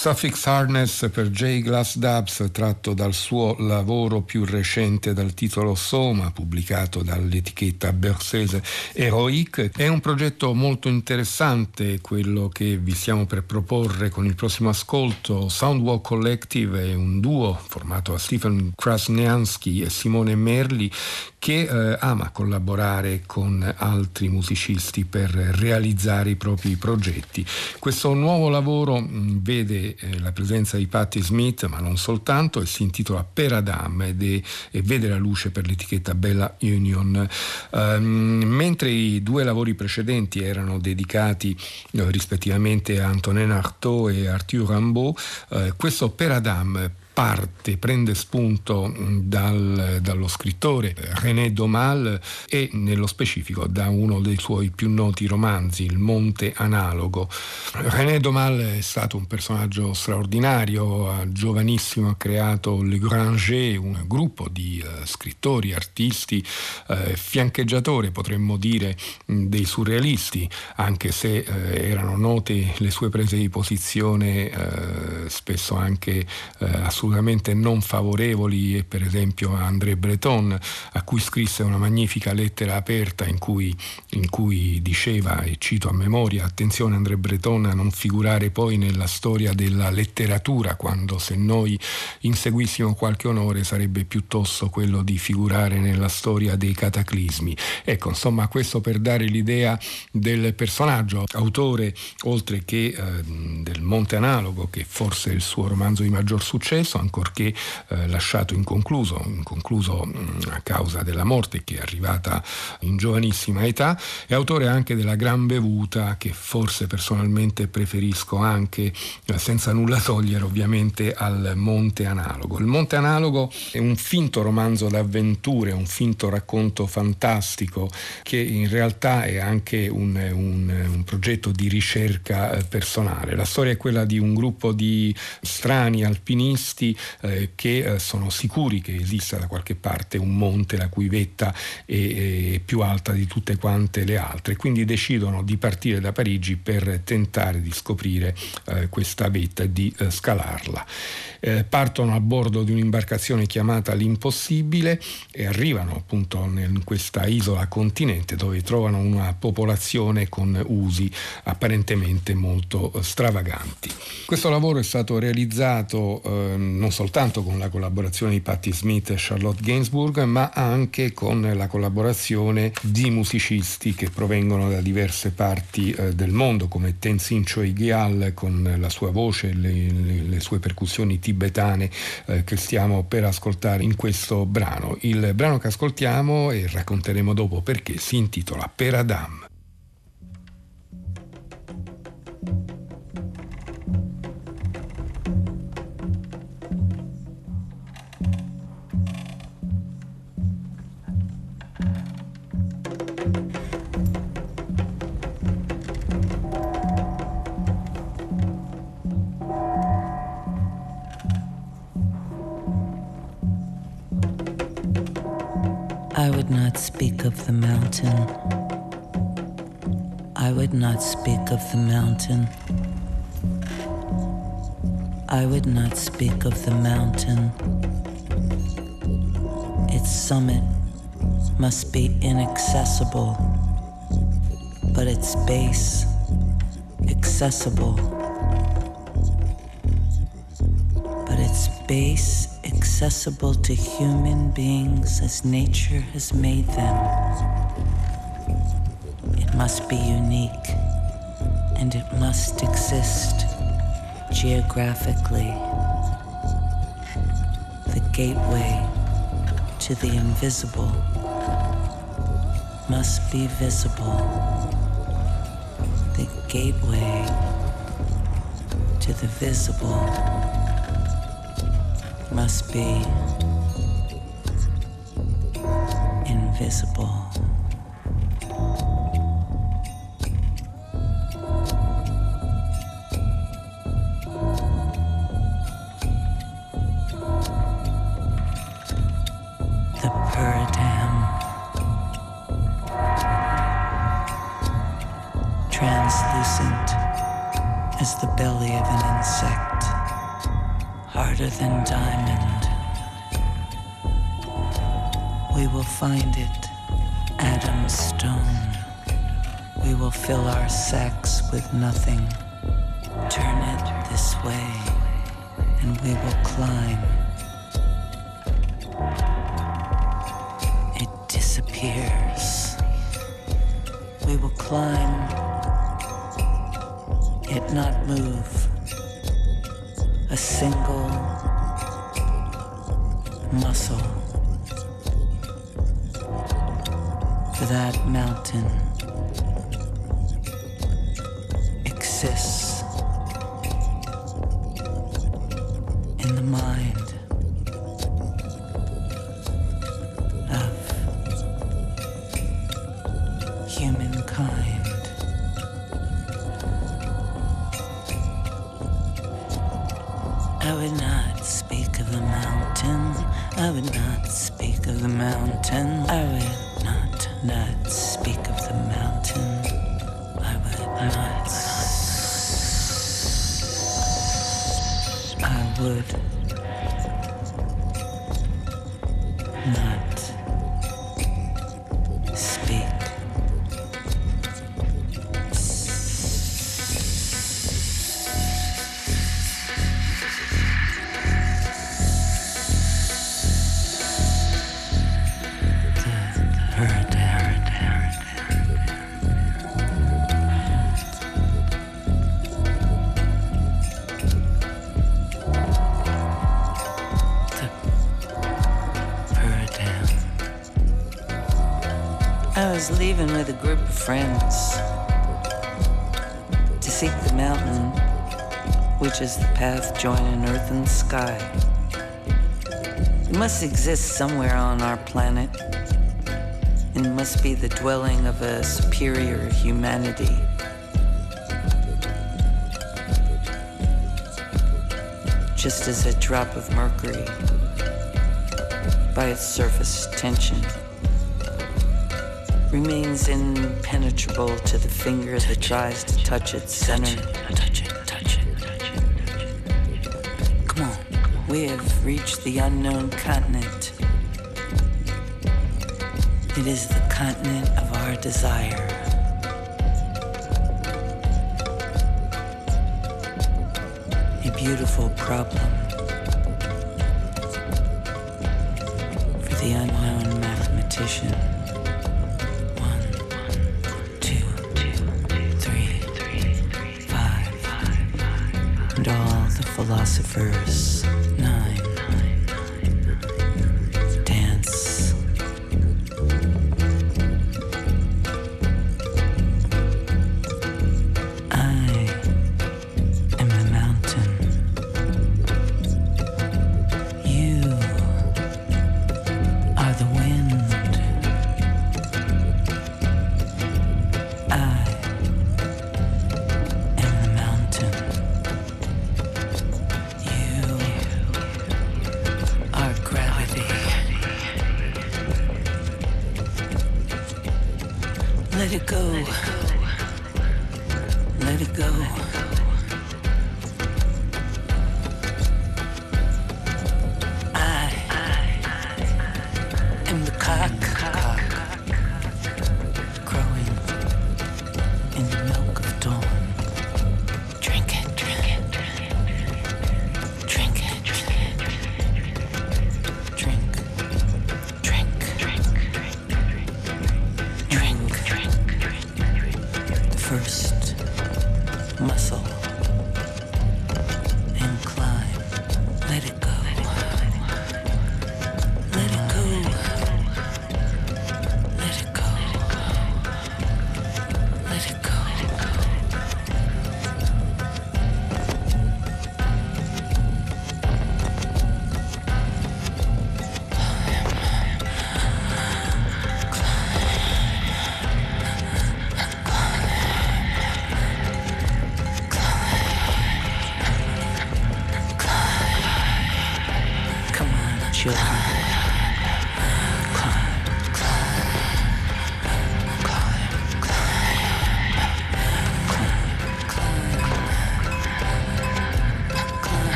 Suffix Harness per J. Glass Dubs, tratto dal suo lavoro più recente dal titolo Soma, pubblicato dall'etichetta Bersese Heroic. È un progetto molto interessante quello che vi stiamo per proporre con il prossimo ascolto. Soundwalk Collective è un duo formato da Stephen Krasniansky e Simone Merli che eh, ama collaborare con altri musicisti per realizzare i propri progetti. Questo nuovo lavoro mh, vede eh, la presenza di Patti Smith, ma non soltanto, e si intitola Per Adam ed è, e vede la luce per l'etichetta Bella Union. Um, mentre i due lavori precedenti erano dedicati eh, rispettivamente a Antonin Artaud e Arthur Rimbaud, eh, questo Per Adam parte, prende spunto mm, dal, dallo scrittore René Domal e nello specifico da uno dei suoi più noti romanzi, Il Monte Analogo. René Domal è stato un personaggio straordinario, giovanissimo ha creato Le Granger, un gruppo di uh, scrittori, artisti, uh, fiancheggiatore potremmo dire mm, dei surrealisti, anche se uh, erano note le sue prese di posizione spesso anche assolutamente assolutamente non favorevoli, per esempio a André Breton, a cui scrisse una magnifica lettera aperta in cui, in cui diceva, e cito a memoria, attenzione André Breton a non figurare poi nella storia della letteratura, quando se noi inseguissimo qualche onore sarebbe piuttosto quello di figurare nella storia dei cataclismi. Ecco, insomma, questo per dare l'idea del personaggio, autore oltre che eh, del Monte Analogo, che forse è il suo romanzo di maggior successo, ancorché eh, lasciato inconcluso, inconcluso mh, mm, a causa della morte che è arrivata in giovanissima età, è autore anche della Gran Bevuta che forse personalmente preferisco anche, eh, senza nulla togliere ovviamente, al Monte Analogo. Il Monte Analogo è un finto romanzo d'avventure, un finto racconto fantastico che in realtà è anche un, un, un progetto di ricerca eh, personale. La storia è quella di un gruppo di strani alpinisti eh, che eh, sono sicuri che esista da qualche parte un monte la cui vetta è, è più alta di tutte quante le altre. Quindi decidono di partire da Parigi per tentare di scoprire eh, questa vetta e di eh, scalarla. Eh, partono a bordo di un'imbarcazione chiamata l'Impossibile e arrivano appunto in questa isola continente dove trovano una popolazione con usi apparentemente molto eh, stravaganti. Questo lavoro è stato realizzato eh, non soltanto con la collaborazione di Patti Smith e Charlotte Gainsbourg, ma anche con la collaborazione di musicisti che provengono da diverse parti eh, del mondo, come Tenzin Choi Gyal con la sua voce, le, le, le sue percussioni tibetane eh, che stiamo per ascoltare in questo brano. Il brano che ascoltiamo e racconteremo dopo perché si intitola Per Adam. Speak of the mountain. I would not speak of the mountain. I would not speak of the mountain. Its summit must be inaccessible, but its base accessible. But its base accessible to human beings as nature has made them. It must be unique and it must exist geographically. The gateway to the invisible must be visible. The gateway to the visible must be invisible. Leaving with a group of friends to seek the mountain, which is the path joining earth and sky. It must exist somewhere on our planet, and must be the dwelling of a superior humanity. Just as a drop of mercury by its surface tension remains impenetrable to the finger that tries to touch its center. Touch it, touch it, touch it. Come on, we have reached the unknown continent. It is the continent of our desire. A beautiful problem for the unknown mathematician. verse. Muscle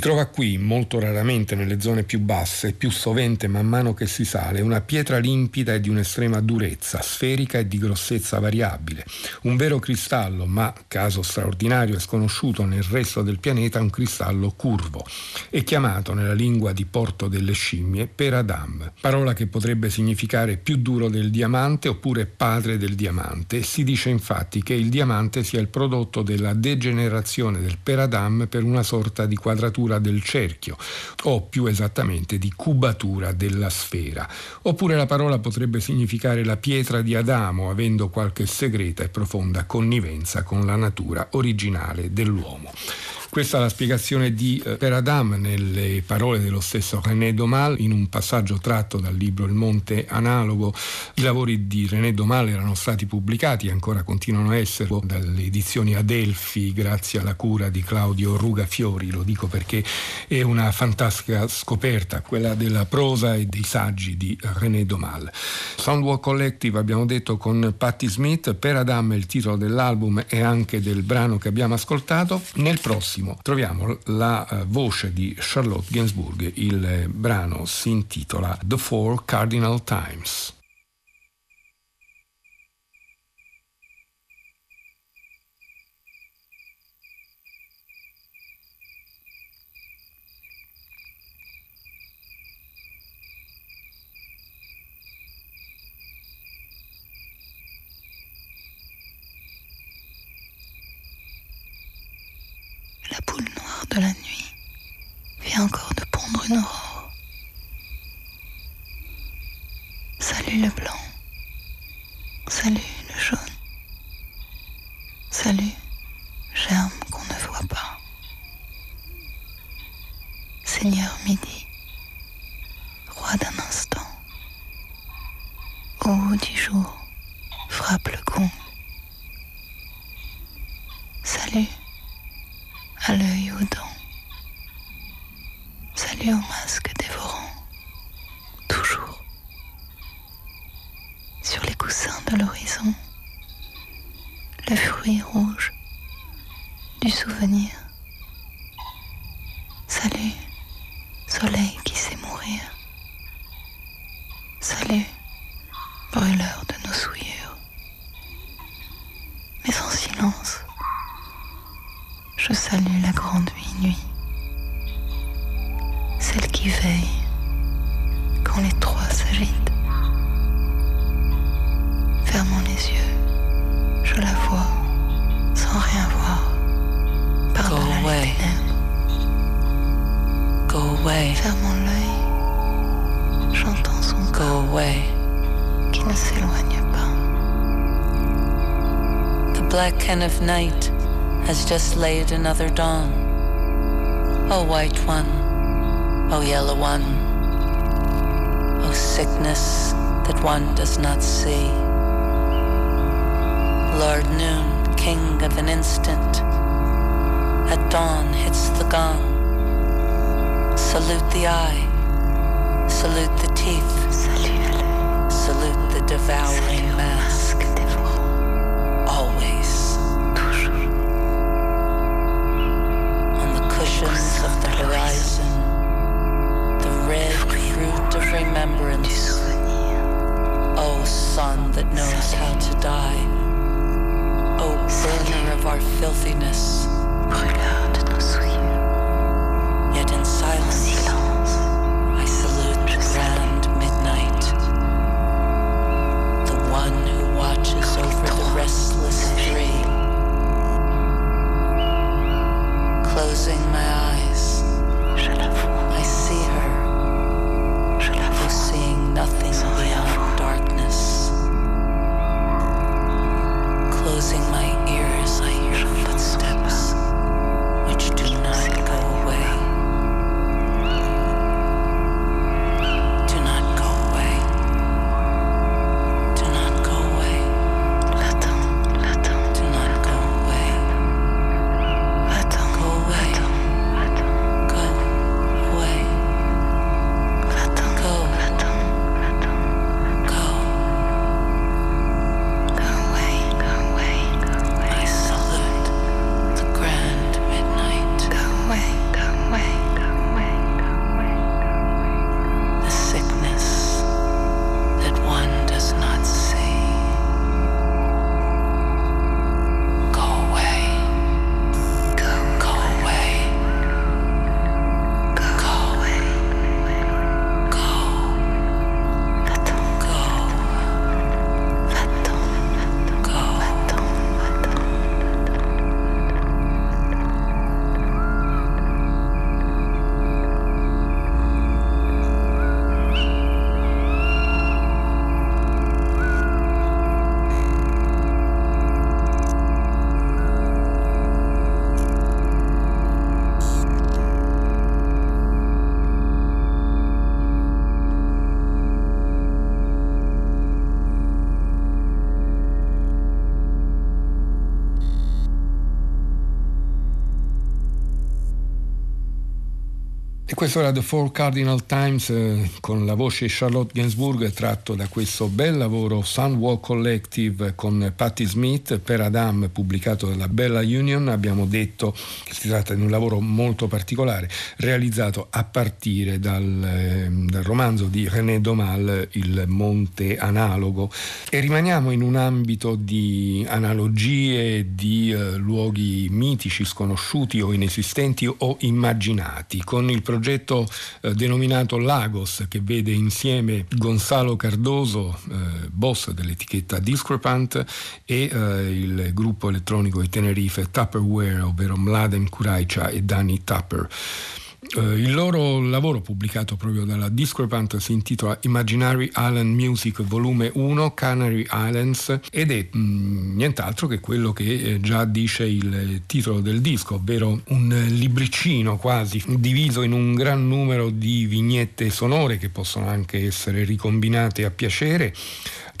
trova qui, molto raramente nelle zone più basse, più sovente man mano che si sale, una pietra limpida e di un'estrema durezza, sferica e di grossezza variabile. Un vero cristallo, ma, caso straordinario e sconosciuto nel resto del pianeta, un cristallo curvo. È chiamato nella lingua di Porto delle Scimmie Peradam, parola che potrebbe significare più duro del diamante oppure padre del diamante. Si dice infatti che il diamante sia il prodotto della degenerazione del Peradam per una sorta di quadratura del cerchio o più esattamente di cubatura della sfera. Oppure la parola potrebbe significare la pietra di Adamo avendo qualche segreta e profonda connivenza con la natura originale dell'uomo. Questa è la spiegazione di eh, Per Adam nelle parole dello stesso René Domal in un passaggio tratto dal libro Il Monte Analogo. I lavori di René Domal erano stati pubblicati e ancora continuano a esserlo dalle edizioni Adelphi grazie alla cura di Claudio Rugafiori, lo dico perché è una fantastica scoperta, quella della prosa e dei saggi di René Domal. Soundwalk Collective abbiamo detto con Patti Smith, Per Adam è il titolo dell'album e anche del brano che abbiamo ascoltato. Nel prossimo benissimo. Troviamo la uh, voce di Charlotte Gainsbourg, il eh, brano si intitola The Four Cardinal Times. De la nuit vient encore de pondre une aurore. Salut le blanc, salut le jaune, salut germe qu'on ne voit pas. Seigneur midi, roi d'un instant, au haut du jour, frappe le gong. Salut à l'œil aux dents. Salut au masque dévorant, toujours. Sur les coussins de l'horizon, le fruit rouge du souvenir. Salut, has just laid another dawn. O white one, O yellow one, O sickness that one does not see. Lord Noon, king of an instant, at dawn hits the gong. Salute the eye, salute the teeth, salute the devouring mask. Our filthiness, nos souillures. Questo era The Four Cardinal Times eh, con la voce Charlotte Gainsbourg tratto da questo bel lavoro Sunwalk Collective con Patti Smith per Adam pubblicato dalla Bella Union. Abbiamo detto che si tratta di un lavoro molto particolare realizzato a partire dal, eh, dal romanzo di René Domal Il Monte Analogo e rimaniamo in un ambito di analogie di eh, luoghi mitici, sconosciuti o inesistenti o immaginati con il progetto progetto eh, denominato Lagos che vede insieme Gonzalo Cardoso, eh, boss dell'etichetta Discrepant e eh, il gruppo elettronico di Tenerife Tupperware, ovvero Mladen Kuraicha e Danny Tupper. Uh, il loro lavoro pubblicato proprio dalla Discrepant si intitola Imaginary Island Music volume 1 Canary Islands ed è mh, mm, nient'altro che quello che eh, già dice il titolo del disco, ovvero un libricino quasi diviso in un gran numero di vignette sonore che possono anche essere ricombinate a piacere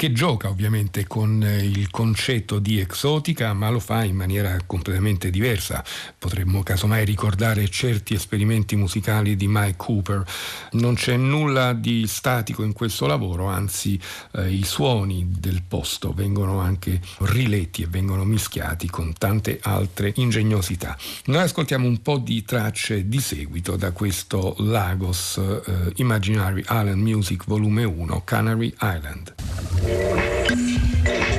che gioca ovviamente con eh, il concetto di exotica, ma lo fa in maniera completamente diversa. Potremmo casomai ricordare certi esperimenti musicali di Mike Cooper. Non c'è nulla di statico in questo lavoro, anzi eh, i suoni del posto vengono anche riletti e vengono mischiati con tante altre ingegnosità. Noi ascoltiamo un po' di tracce di seguito da questo Lagos eh, Imaginary Island Music Volume 1 Canary Island. Yeah.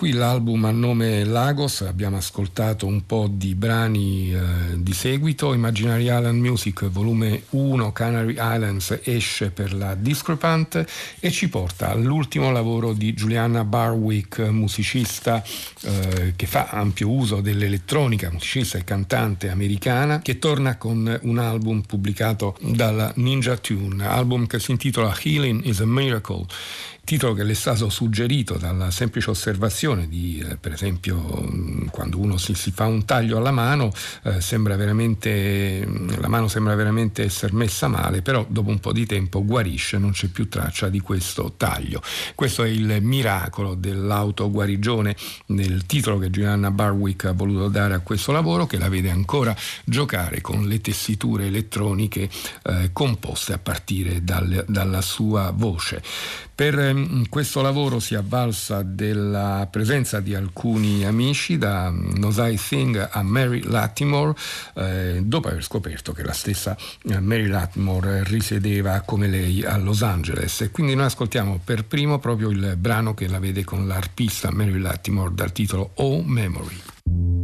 Qui l'album a nome Lagos, abbiamo ascoltato un po' di brani eh, di seguito, Imaginary Island Music volume 1 Canary Islands esce per la Discrepant e ci porta all'ultimo lavoro di Juliana Barwick, musicista eh, che fa ampio uso dell'elettronica, musicista e cantante americana, che torna con un album pubblicato dalla Ninja Tune, album che si intitola Healing is a Miracle titolo che le è stato suggerito dalla semplice osservazione di, eh, per esempio, mm, quando uno si, si, fa un taglio alla mano, eh, sembra veramente, mm, la mano sembra veramente essere messa male, però dopo un po' di tempo guarisce, non c'è più traccia di questo taglio. Questo è il miracolo dell'autoguarigione nel titolo che Giuliana Barwick ha voluto dare a questo lavoro, che la vede ancora giocare con le tessiture elettroniche eh, composte a partire dal, dalla sua voce. Per ehm, questo lavoro si è avvalsa della presenza di alcuni amici, da Nosai Singh a Mary Latimore, eh, dopo aver scoperto che la stessa eh, Mary Latimore risiedeva come lei a Los Angeles. E quindi noi ascoltiamo per primo proprio il brano che la vede con l'arpista Mary Latimore dal titolo Oh Memory.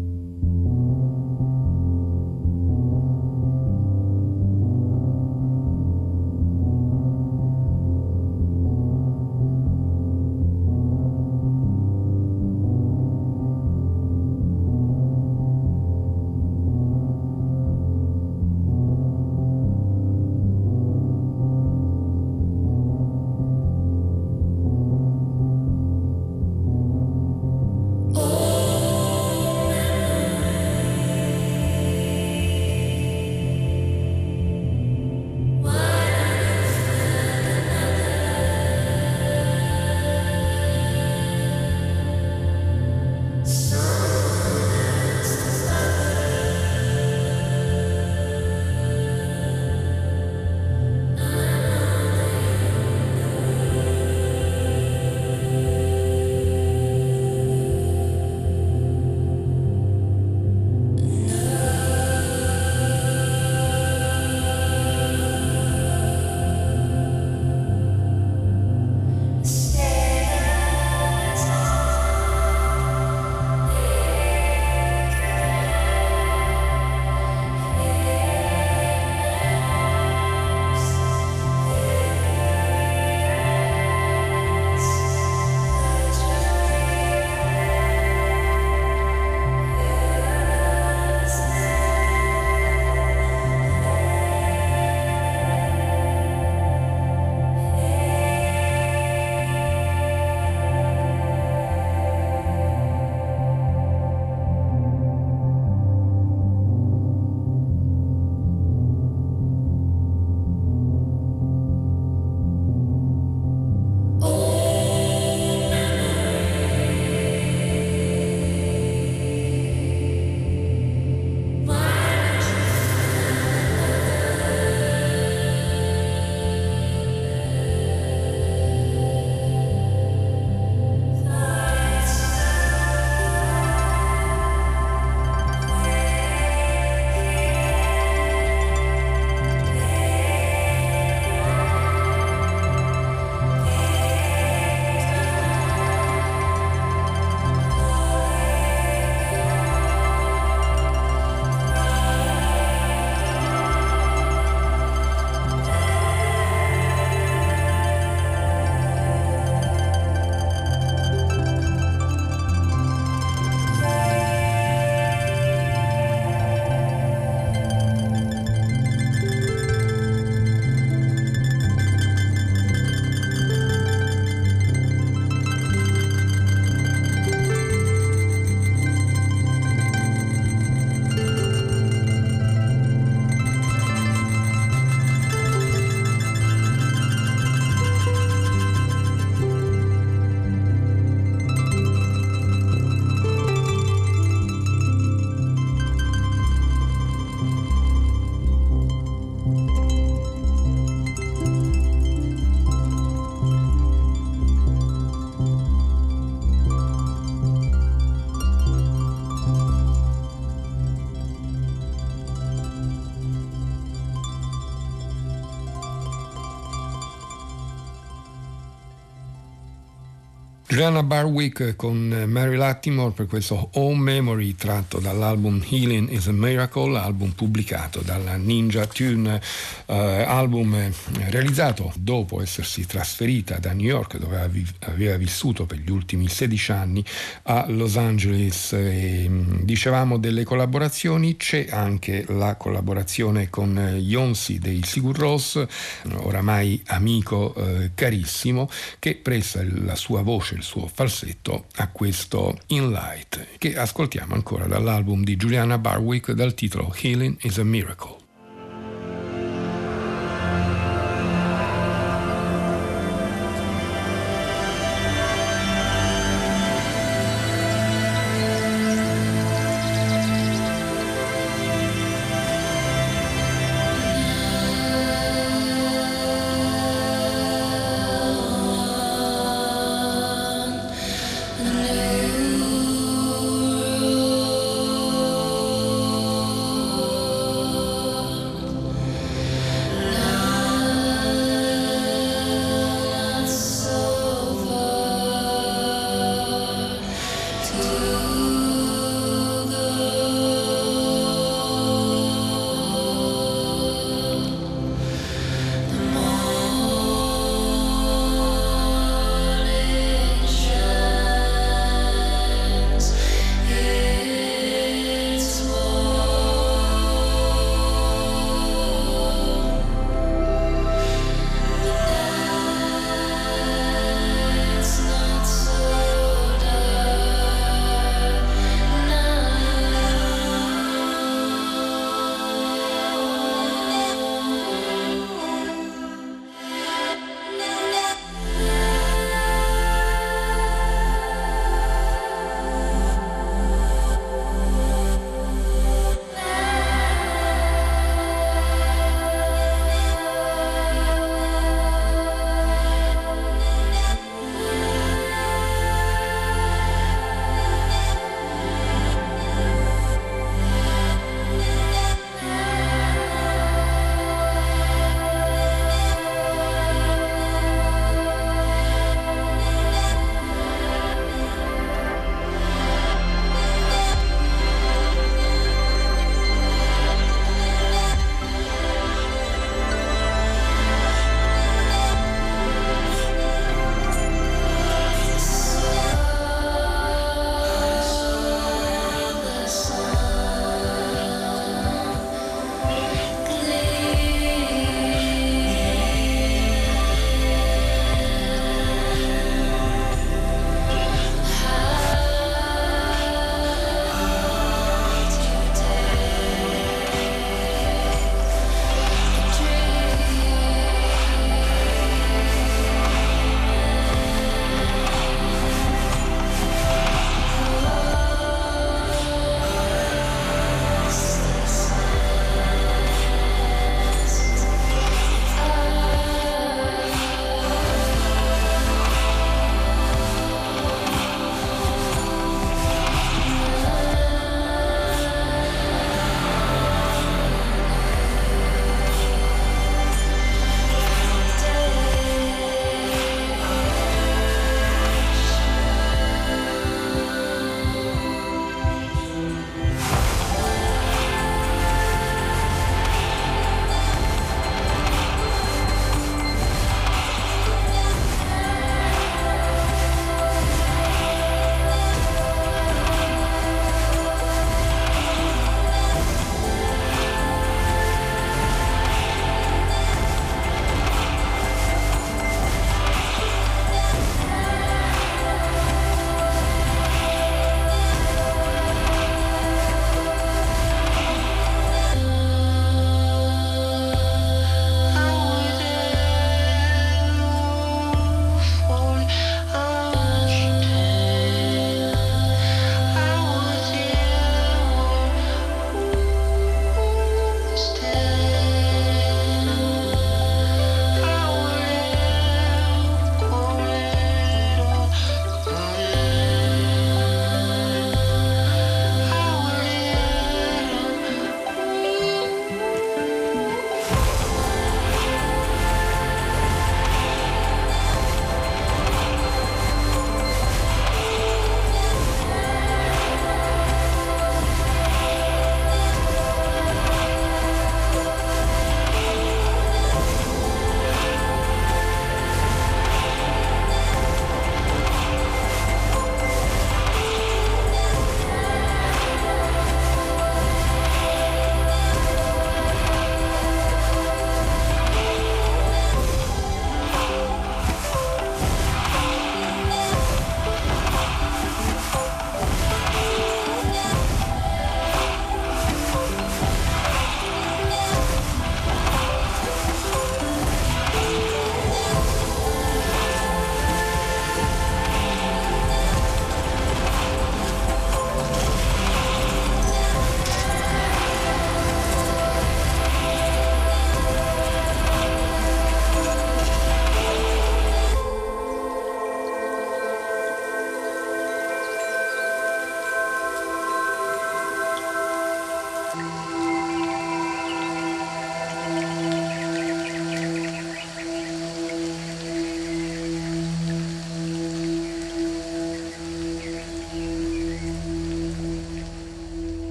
Juliana Barwick con Mary Lattimore per questo Home Memory tratto dall'album Healing is a Miracle, album pubblicato dalla Ninja Tune, eh, album realizzato dopo essersi trasferita da New York dove aveva vissuto per gli ultimi 16 anni a Los Angeles. E, dicevamo delle collaborazioni, c'è anche la collaborazione con Yonsi dei Sigur Ross, oramai amico eh, carissimo, che presta la sua voce, il suo falsetto a questo In Light, che ascoltiamo ancora dall'album di Juliana Barwick dal titolo Healing is a Miracle.